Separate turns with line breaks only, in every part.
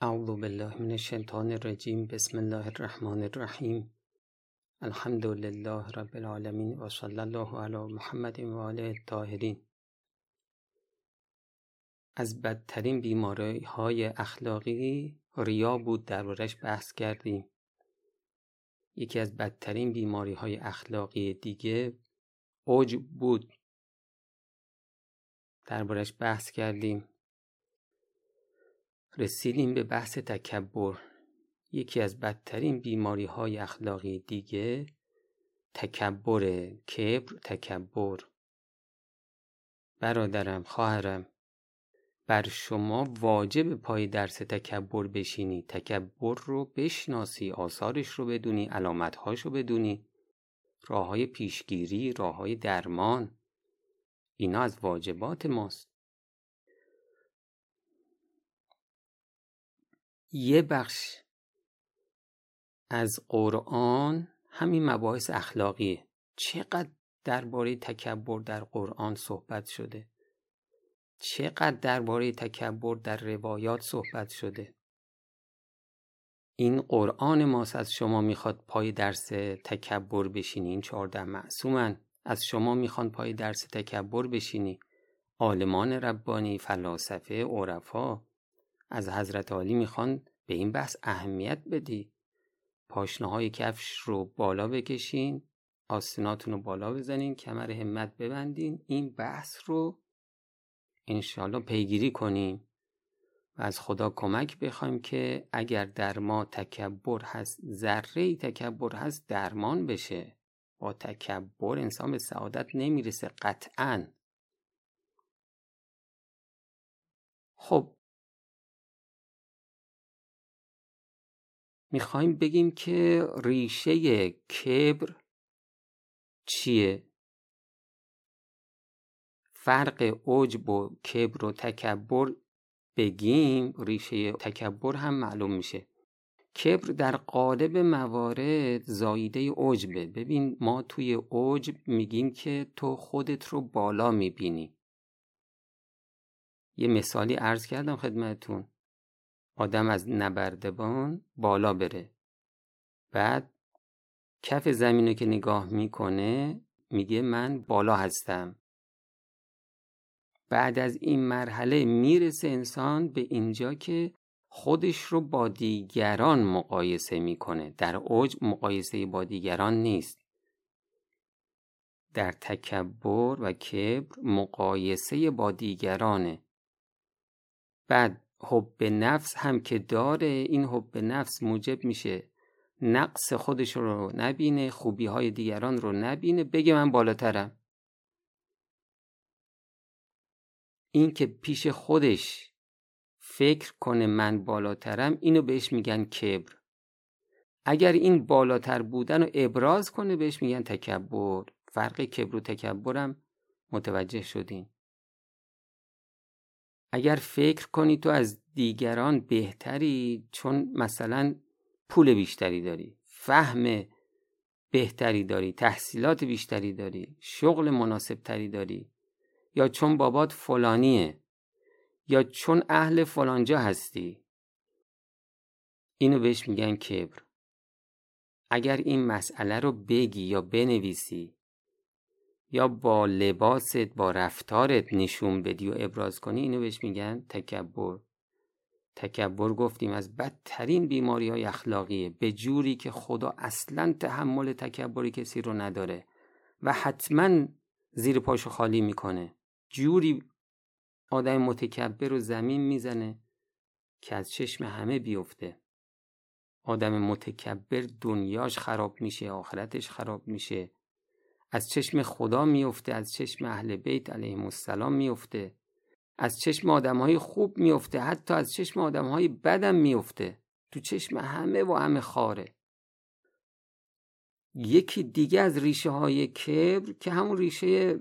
اعوذ بالله من الشیطان الرجیم. بسم الله الرحمن الرحیم. الحمد لله رب العالمین و صلی الله علی محمد و آله الطاهرین. از بدترین بیماری های اخلاقی ریا بود دربارش بحث کردیم. یکی از بدترین بیماری های اخلاقی دیگه اوج بود. دربارش بحث کردیم. رسیدیم به بحث تکبر. یکی از بدترین بیماری های اخلاقی دیگه تکبر کبر تکبر. برادرم خواهرم بر شما واجب پای درس تکبر بشینی. تکبر رو بشناسی آثارش رو بدونی علامتهاش رو بدونی. راه های پیشگیری راه های درمان اینا از واجبات ماست. یه بخش از قرآن همین مباحث اخلاقیه. چقدر درباره تکبر در قرآن صحبت شده؟ چقدر درباره تکبر در روایات صحبت شده؟ این قرآن ماست از شما می‌خواد پای درس تکبر بشینی؟ این چهارده معصومن. از شما می‌خوان پای درس تکبر بشینی. عالمان ربانی فلاسفه عرفا. از حضرت عالی می‌خوان به این بحث اهمیت بدی. پاشنه های کفش رو بالا بکشین آستیناتون رو بالا بزنین کمر همت ببندین این بحث رو انشالله پیگیری کنیم. و از خدا کمک بخوایم که اگر در ما تکبر هست ذره تکبر هست درمان بشه. با تکبر انسان به سعادت نمی‌رسه قطعا. خب می‌خوایم بگیم که ریشه کبر چیه؟ فرق عجب و کبر و تکبر بگیم ریشه تکبر هم معلوم میشه. کبر در قالب موارد زاییده عجبه ببین ما توی عجب میگیم که تو خودت رو بالا می‌بینی. یه مثالی عرض کردم خدمتون آدم از نبردبان بالا بره. بعد کف زمین رو که نگاه می‌کنه میگه من بالا هستم. بعد از این مرحله می‌رسه انسان به اینجا که خودش رو با دیگران مقایسه می‌کنه. در اوج مقایسه با دیگران نیست. در تکبر و کبر مقایسه با دیگرانه. بعد حب نفس هم که داره این حب نفس موجب میشه. نقص خودش رو نبینه خوبی های دیگران رو نبینه بگه من بالاترم. این که پیش خودش فکر کنه من بالاترم اینو بهش میگن کبر. اگر این بالاتر بودن رو ابراز کنه بهش میگن تکبر. فرق کبر و تکبرم متوجه شدین. اگر فکر کنی تو از دیگران بهتری چون مثلا پول بیشتری داری فهم بهتری داری تحصیلات بیشتری داری شغل مناسب تری داری یا چون بابات فلانیه یا چون اهل فلانجا هستی. اینو بهش میگن کبر. اگر این مسئله رو بگی یا بنویسی یا با لباست با رفتارت نشون بدی و ابراز کنی؟ اینو بهش میگن تکبر. تکبر گفتیم از بدترین بیماری های اخلاقیه. به جوری که خدا اصلا تحمل تکبری کسی رو نداره و حتما زیر پاشو خالی می‌کنه. جوری آدم متکبر رو زمین می‌زنه که از چشم همه بیفته. آدم متکبر دنیاش خراب میشه آخرتش خراب میشه. از چشم خدا میفته از چشم اهل بیت علیهم السلام میفته از چشم آدم های خوب میفته حتی از چشم آدم های بدم میفته تو چشم همه و همه خاره. یکی دیگه از ریشه های کبر که همون ریشه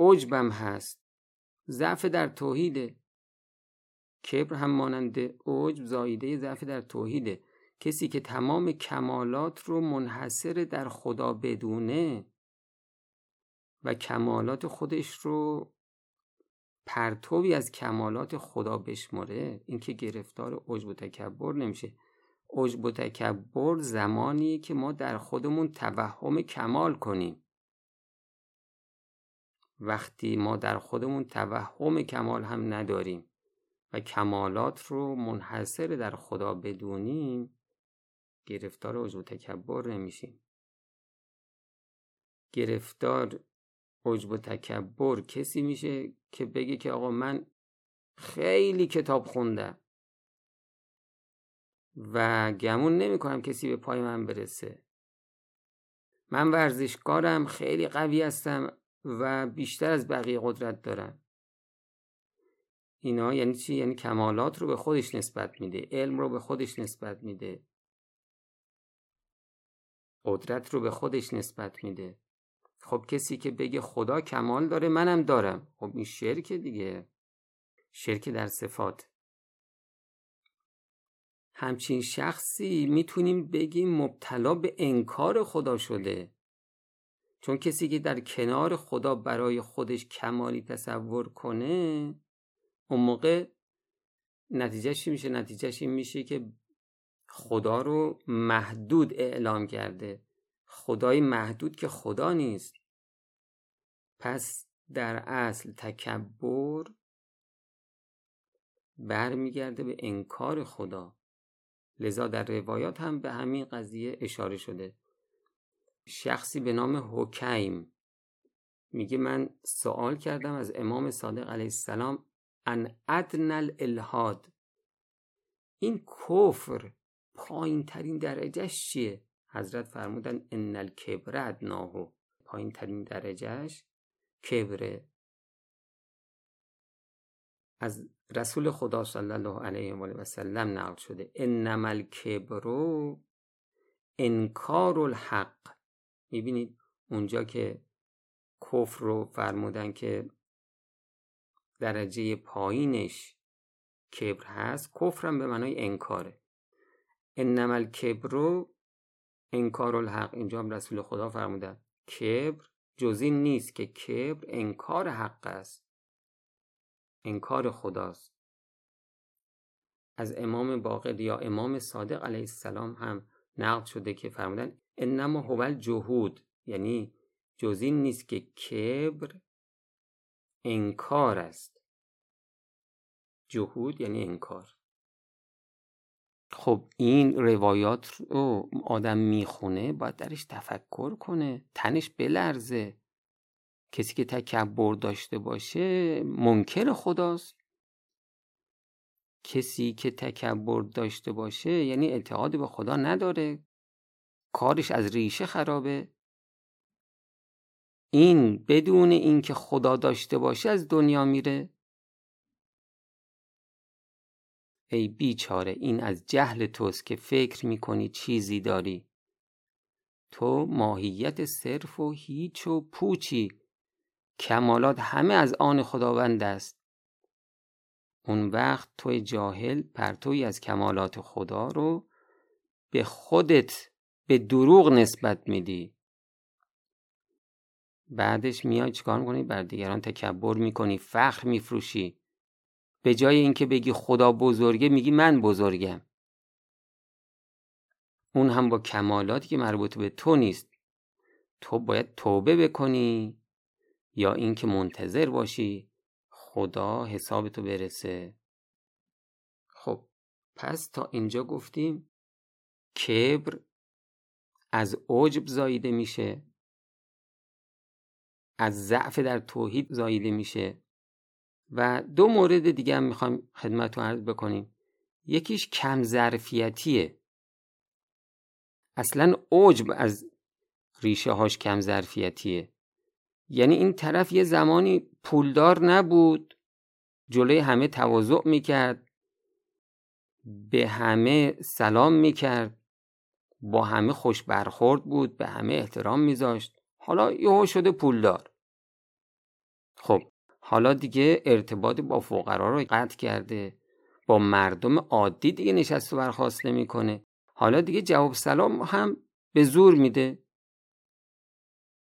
عجبم هست. ضعف در توحیده. کبر هم مانند عجب زاییده ضعف در توحیده. کسی که تمام کمالات رو منحصر در خدا بدونه و کمالات خودش رو پرتوی از کمالات خدا بشمره اینکه گرفتار عجب و تکبر نمیشه. عجب و تکبر زمانی که ما در خودمون توهم کمال کنیم. وقتی ما در خودمون توهم کمال هم نداریم و کمالات رو منحصر در خدا بدونیم گرفتار عجب و تکبر نمیشیم. گرفتار عجب و تکبر کسی میشه که بگه که آقا من خیلی کتاب خوندم و گمون نمی کنم کسی به پای من برسه. من ورزشکارم خیلی قوی هستم و بیشتر از بقیه قدرت دارم. اینا یعنی چی؟ یعنی کمالات رو به خودش نسبت میده علم رو به خودش نسبت میده. قدرت رو به خودش نسبت میده. خب کسی که بگه خدا کمال داره منم دارم. خب این شرک دیگه. شرک در صفات. همچین شخصی می‌تونیم بگیم مبتلا به انکار خدا شده. چون کسی که در کنار خدا برای خودش کمالی تصور کنه اون موقع نتیجهش میشه؟ نتیجهش این میشه که خدا رو محدود اعلام کرده. خدای محدود که خدا نیست. پس در اصل تکبر برمیگرده به انکار خدا. لذا در روایات هم به همین قضیه اشاره شده. شخصی به نام حکیم میگه من سوال کردم از امام صادق علیه السلام ان ادن الالهاد این کفر پایین ترین درجهش چیه؟ حضرت فرمودن ان الکبر ادناهو پایین ترین درجهش کبره. از رسول خدا صلی الله علیه و سلم نقل شده. انما الکبرو انکار الحق. می‌بینید اونجا که کفر رو فرمودن که درجه پایینش کبر هست کفرم به معنای انکاره. انما الکبرو انکار الحق اینجا هم رسول خدا فرمودن کبر جزی نیست که کبر انکار حق است. انکار خداست. از امام باقر یا امام صادق علیه السلام هم نقل شده که فرمودن انما هو جهود یعنی جزی نیست که کبر انکار است. جهود یعنی انکار. خب این روایات رو آدم می‌خونه باید درش تفکر کنه تنش بلرزه. کسی که تکبر داشته باشه منکر خداست. کسی که تکبر داشته باشه یعنی اعتقاد به خدا نداره. کارش از ریشه خرابه. این بدون اینکه خدا داشته باشه از دنیا میره. ای بیچاره این از جهل توست که فکر می‌کنی چیزی داری. تو ماهیت صرف و هیچ و پوچی. کمالات همه از آن خداوند است. اون وقت توی جاهل پرتوی از کمالات خدا رو به خودت به دروغ نسبت میدی. بعدش میای چیکار می‌کنی؟ بر دیگران تکبر می‌کنی فخر میفروشی. به جای اینکه بگی خدا بزرگه میگی من بزرگم. اون هم با کمالاتی که مربوط به تو نیست. تو باید توبه بکنی یا اینکه منتظر باشی خدا حساب تو برسه. خب پس تا اینجا گفتیم کبر از عجب زاییده میشه. از ضعف در توحید زاییده میشه. و دو مورد دیگه هم می‌خوایم خدمت رو عرض بکنیم. یکیش کم ظرفیتیه. اصلا عجب از ریشه هاش کم ظرفیتیه. یعنی این طرف یه زمانی پولدار نبود جلوی همه تواضع می‌کرد به همه سلام می‌کرد با همه خوش برخورد بود به همه احترام میذاشت. حالا یهو شده پولدار. خب حالا دیگه ارتباط با فقرا رو قطع کرده. با مردم عادی دیگه نشست و برخواست نمی‌کنه. حالا دیگه جواب سلام هم به زور میده.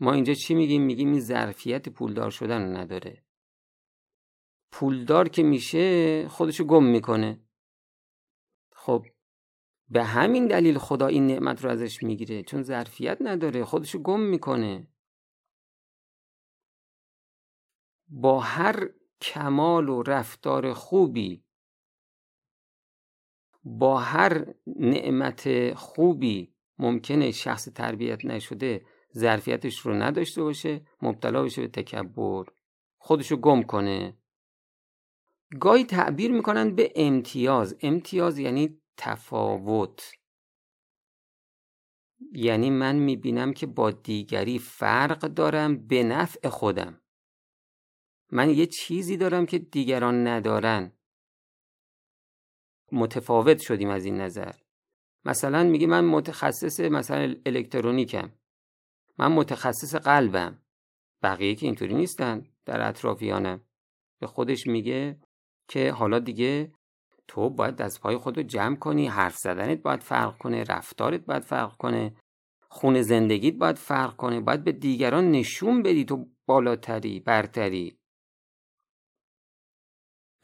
ما اینجا چی میگیم؟ میگیم این ظرفیت پولدار شدن نداره. پولدار که میشه خودشو گم می‌کنه. خب به همین دلیل خدا این نعمت رو ازش می‌گیره. چون ظرفیت نداره خودشو گم می‌کنه. با هر کمال و رفتار خوبی با هر نعمت خوبی ممکنه شخص تربیت نشده ظرفیتش رو نداشته باشه مبتلا بشه به تکبر. خودشو گم کنه. گاهی تعبیر می‌کنن به امتیاز. امتیاز یعنی تفاوت. یعنی من می‌بینم که با دیگری فرق دارم به نفع خودم. من یه چیزی دارم که دیگران ندارن. متفاوت شدیم از این نظر. مثلا میگه من متخصص مثلا الکترونیکم. من متخصص قلبم. بقیه که اینطوری نیستن در اطرافیانم. به خودش میگه که حالا دیگه تو باید دست پای خود جمع کنی حرف زدنت باید فرق کنه رفتارت باید فرق کنه خون زندگیت باید فرق کنه باید به دیگران نشون بدی تو بالاتری برتری.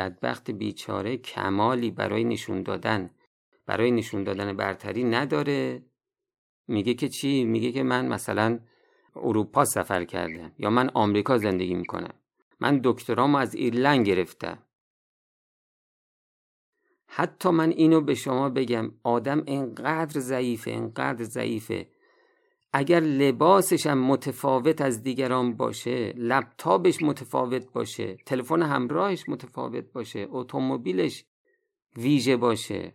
بدبخت بیچاره کمالی برای نشون دادن. برای نشون دادن برتری نداره. میگه که چی؟ میگه که من مثلا اروپا سفر کردم یا من آمریکا زندگی می‌کنم. من دکترامو از ایرلند گرفتم. حتی من اینو به شما بگم آدم انقدر ضعیفه انقدر ضعیفه. اگر لباسش هم متفاوت از دیگران باشه لپتاپش متفاوت باشه تلفن همراهش متفاوت باشه اتومبیلش ویژه باشه.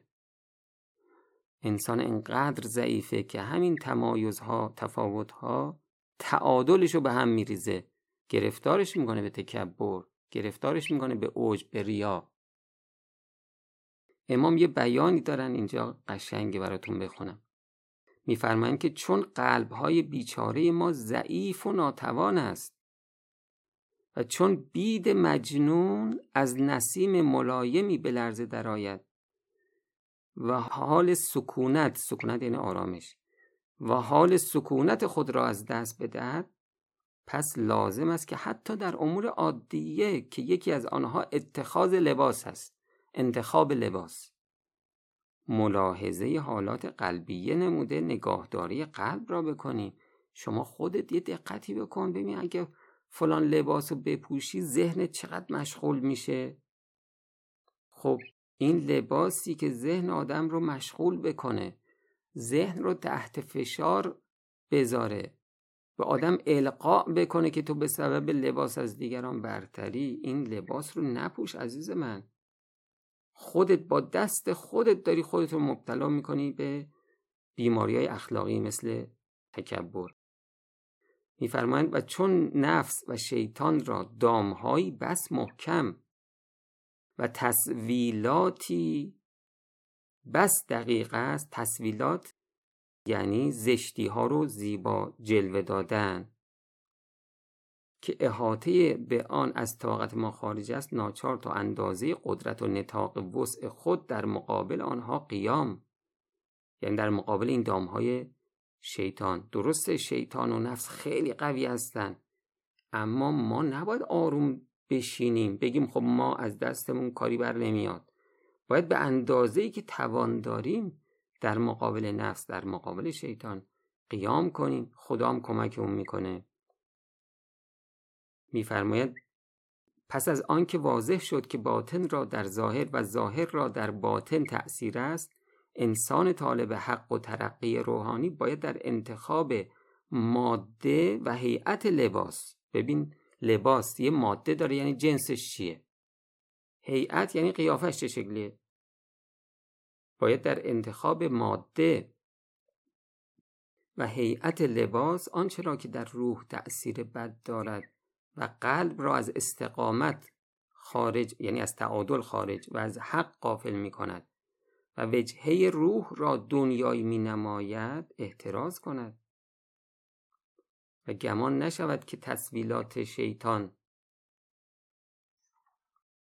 انسان انقدر ضعیفه که همین تمایزها تفاوتها تعادلش رو به هم میریزه. گرفتارش می‌کنه به تکبر گرفتارش می‌کنه به اوج به ریا. امام یه بیانی دارن اینجا قشنگه براتون بخونم. میفرمایند که چون قلبهای بیچاره ما ضعیف و ناتوان است و چون بید مجنون از نسیم ملایمی به لرزه درآید و حال سکونت سکونت یعنی آرامش و حال سکونت خود را از دست بدهد پس لازم است که حتی در امور عادیه که یکی از آنها اتخاذ لباس است انتخاب لباس. ملاحظه حالات قلبیه نموده نگاهداری قلب را بکنی. شما خودت یه دقتی بکن ببین اگه فلان لباس رو بپوشی ذهنت چقدر مشغول میشه. خب این لباسی که ذهن آدم رو مشغول بکنه ذهن رو تحت فشار بذاره به آدم القا بکنه که تو به سبب لباس از دیگران برتری این لباس رو نپوش عزیز من. خودت با دست خودت داری خودت رو مبتلا می‌کنی به بیماری های اخلاقی مثل تکبر. میفرمایند و چون نفس و شیطان را دامهایی بس محکم و تصویلاتی بس دقیق است تصویلات یعنی زشتی ها رو زیبا جلوه دادن. که احاطه به آن از طاقت ما خارج است ناچار تا اندازه قدرت و نتاق وسع خود در مقابل آنها قیام. یعنی در مقابل این دامهای شیطان. درست شیطان و نفس خیلی قوی هستند اما ما نباید آروم بشینیم بگیم خب ما از دستمون کاری بر نمیاد. باید به اندازه ای که توان داریم در مقابل نفس در مقابل شیطان قیام کنیم. خدا هم کمکمون می‌کنه. میفرماید پس از آنکه واضح شد که باطن را در ظاهر و ظاهر را در باطن تأثیر است انسان طالب حق و ترقی روحانی باید در انتخاب ماده و هیئت لباس. ببین لباس یه ماده داره یعنی جنسش چیه؟ هیئت یعنی قیافش چه شکلیه؟ باید در انتخاب ماده و هیئت لباس آنچه را که در روح تأثیر بد دارد. و قلب را از استقامت خارج یعنی از تعادل خارج و از حق قافل می کند و وجهه روح را دنیایی می نماید احتراز کند. و گمان نشود که تصویلات شیطان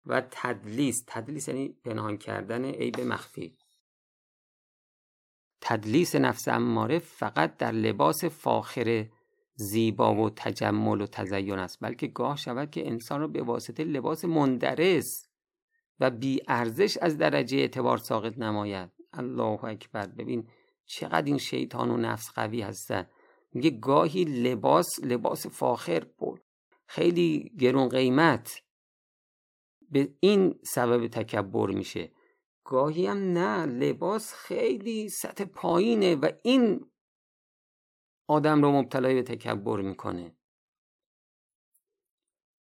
و تدلیس تدلیس یعنی پنهان کردن عیب مخفی. تدلیس نفس اماره فقط در لباس فاخر زیبا و تجمل و تزین است بلکه گاه شود که انسان را به واسطه لباس مندرس و بی ارزش از درجه اعتبار ساقط نماید. الله اکبر. ببین چقدر این شیطان و نفس قوی هستن. میگه گاهی لباس لباس فاخر بود خیلی گرون قیمت. به این سبب تکبر میشه. گاهی هم نه لباس خیلی سطح پایینه و این آدم رو مبتلای به تکبر می‌کنه.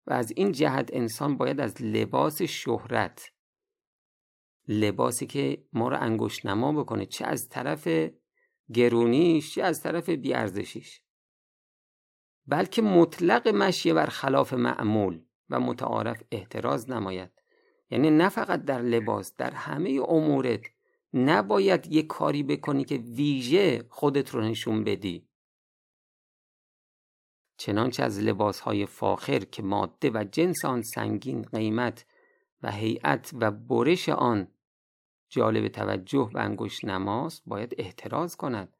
و از این جهت انسان باید از لباس شهرت لباسی که ما رو انگشت نما بکنه چه از طرف گرونیش چه از طرف بیارزشیش. بلکه مطلق مشیه بر خلاف معمول و متعارف احتراز نماید. یعنی نه فقط در لباس در همه امورت نباید یه کاری بکنی که ویژه خودت رو نشون بدی. چنانچه از لباس های فاخر که ماده و جنس آن سنگین قیمت و هیئت و برش آن جالب توجه و انگشت نماست باید احتراز کند.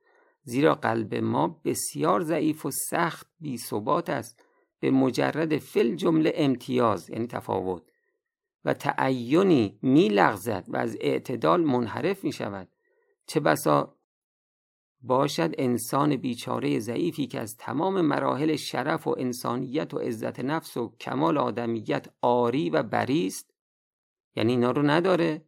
زیرا قلب ما بسیار ضعیف و سخت بی ثبات است. به مجرد فل جمله امتیاز یعنی تفاوت و تعینی می لغزد و از اعتدال منحرف می شود چه بسا باشد انسان بیچاره ضعیفی که از تمام مراحل شرف و انسانیت و عزت نفس و کمال آدمیت آری و بریست یعنی اینا رو نداره؟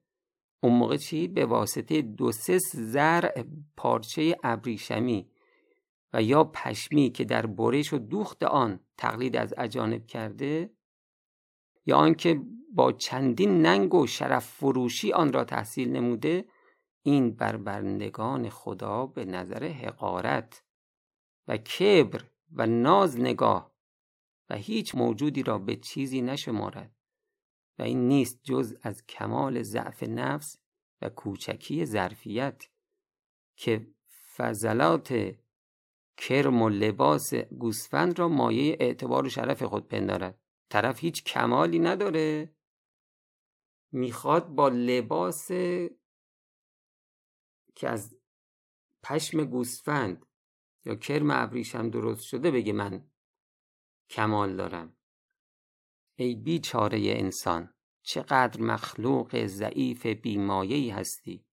اون موقع چی؟ به واسطه دو سه زرع پارچه ابریشمی و یا پشمی که در برش و دوخت آن تقلید از اجانب کرده؟ یا آنکه با چندین ننگ و شرف فروشی آن را تحصیل نموده؟ این بر بندگان خدا به نظر حقارت و کبر و ناز نگاه و هیچ موجودی را به چیزی نشمارد و این نیست جز از کمال ضعف نفس و کوچکی ظرفیت که فضلات کرم و لباس گوسفند را مایه اعتبار و شرف خود پندارد. طرف هیچ کمالی نداره. می‌خواد با لباس که از پشم گوسفند یا کرم ابریشم درست شده بگه من کمال دارم. ای بیچاره انسان چقدر مخلوق ضعیف بیمایهی هستی.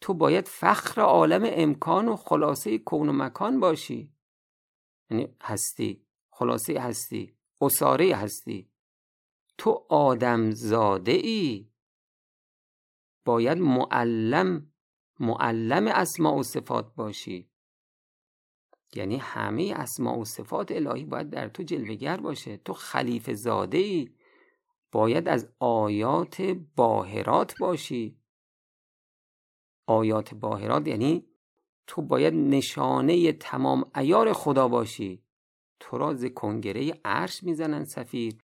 تو باید فخر عالم امکان و خلاصه کون و مکان باشی. یعنی هستی خلاصه هستی اصاره هستی. تو آدم زاده ای باید معلم معلم اسماء و صفات باشی. یعنی همه اسماء و صفات الهی باید در تو جلوگر باشه. تو خلیفه زاده ای باید از آیات باهرات باشی. آیات باهرات یعنی تو باید نشانه تمام ایار خدا باشی. تو را ز کنگره عرش می‌زنن سفیر.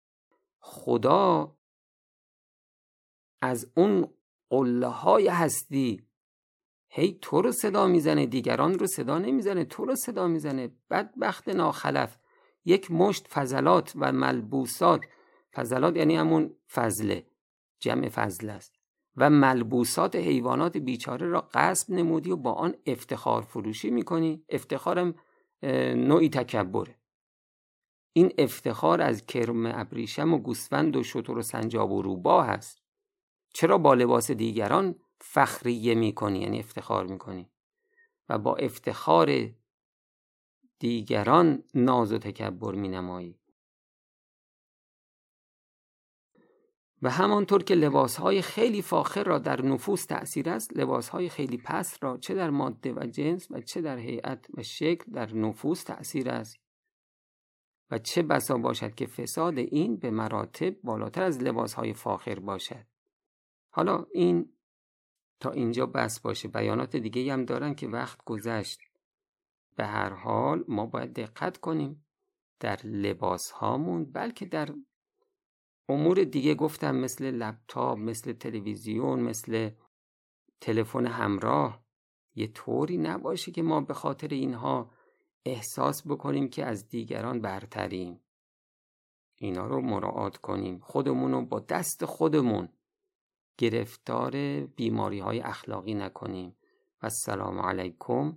خدا از اون قله های هستی هی تو رو صدا می‌زنه دیگران رو صدا نمی‌زنه تو رو صدا می‌زنه. بدبخت ناخلف. یک مشت فضلات و ملبوسات. فضلات یعنی همون فضله جمع فضل است. و ملبوسات حیوانات بیچاره را قصب نمودی و با آن افتخار فروشی می‌کنی. افتخارم نوعی تکبره. این افتخار از کرم ابریشم و گوسفند و شتر و سنجاب و روبا هست چرا با لباس دیگران فخریه می‌کنی یعنی افتخار می‌کنی. و با افتخار دیگران ناز و تکبر مینمایی. و همانطور که لباسهای خیلی فاخر را در نفوس تأثیر است لباسهای خیلی پست را چه در ماده و جنس و چه در هیئت و شکل در نفوس تأثیر است. و چه بسا باشد که فساد این به مراتب بالاتر از لباسهای فاخر باشد. حالا این تا اینجا بس باشه. بیانات دیگه هم دارن که وقت گذشت. به هر حال ما باید دقت کنیم در لباس هامون بلکه در امور دیگه. گفتم مثل لپتاپ مثل تلویزیون مثل تلفن همراه یه طوری نباشه که ما به خاطر اینها احساس بکنیم که از دیگران برتریم. اینا رو مراعات کنیم. خودمون رو با دست خودمون گرفتار بیماری های اخلاقی نکنیم. و السلام علیکم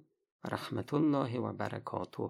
و رحمت الله و برکاته.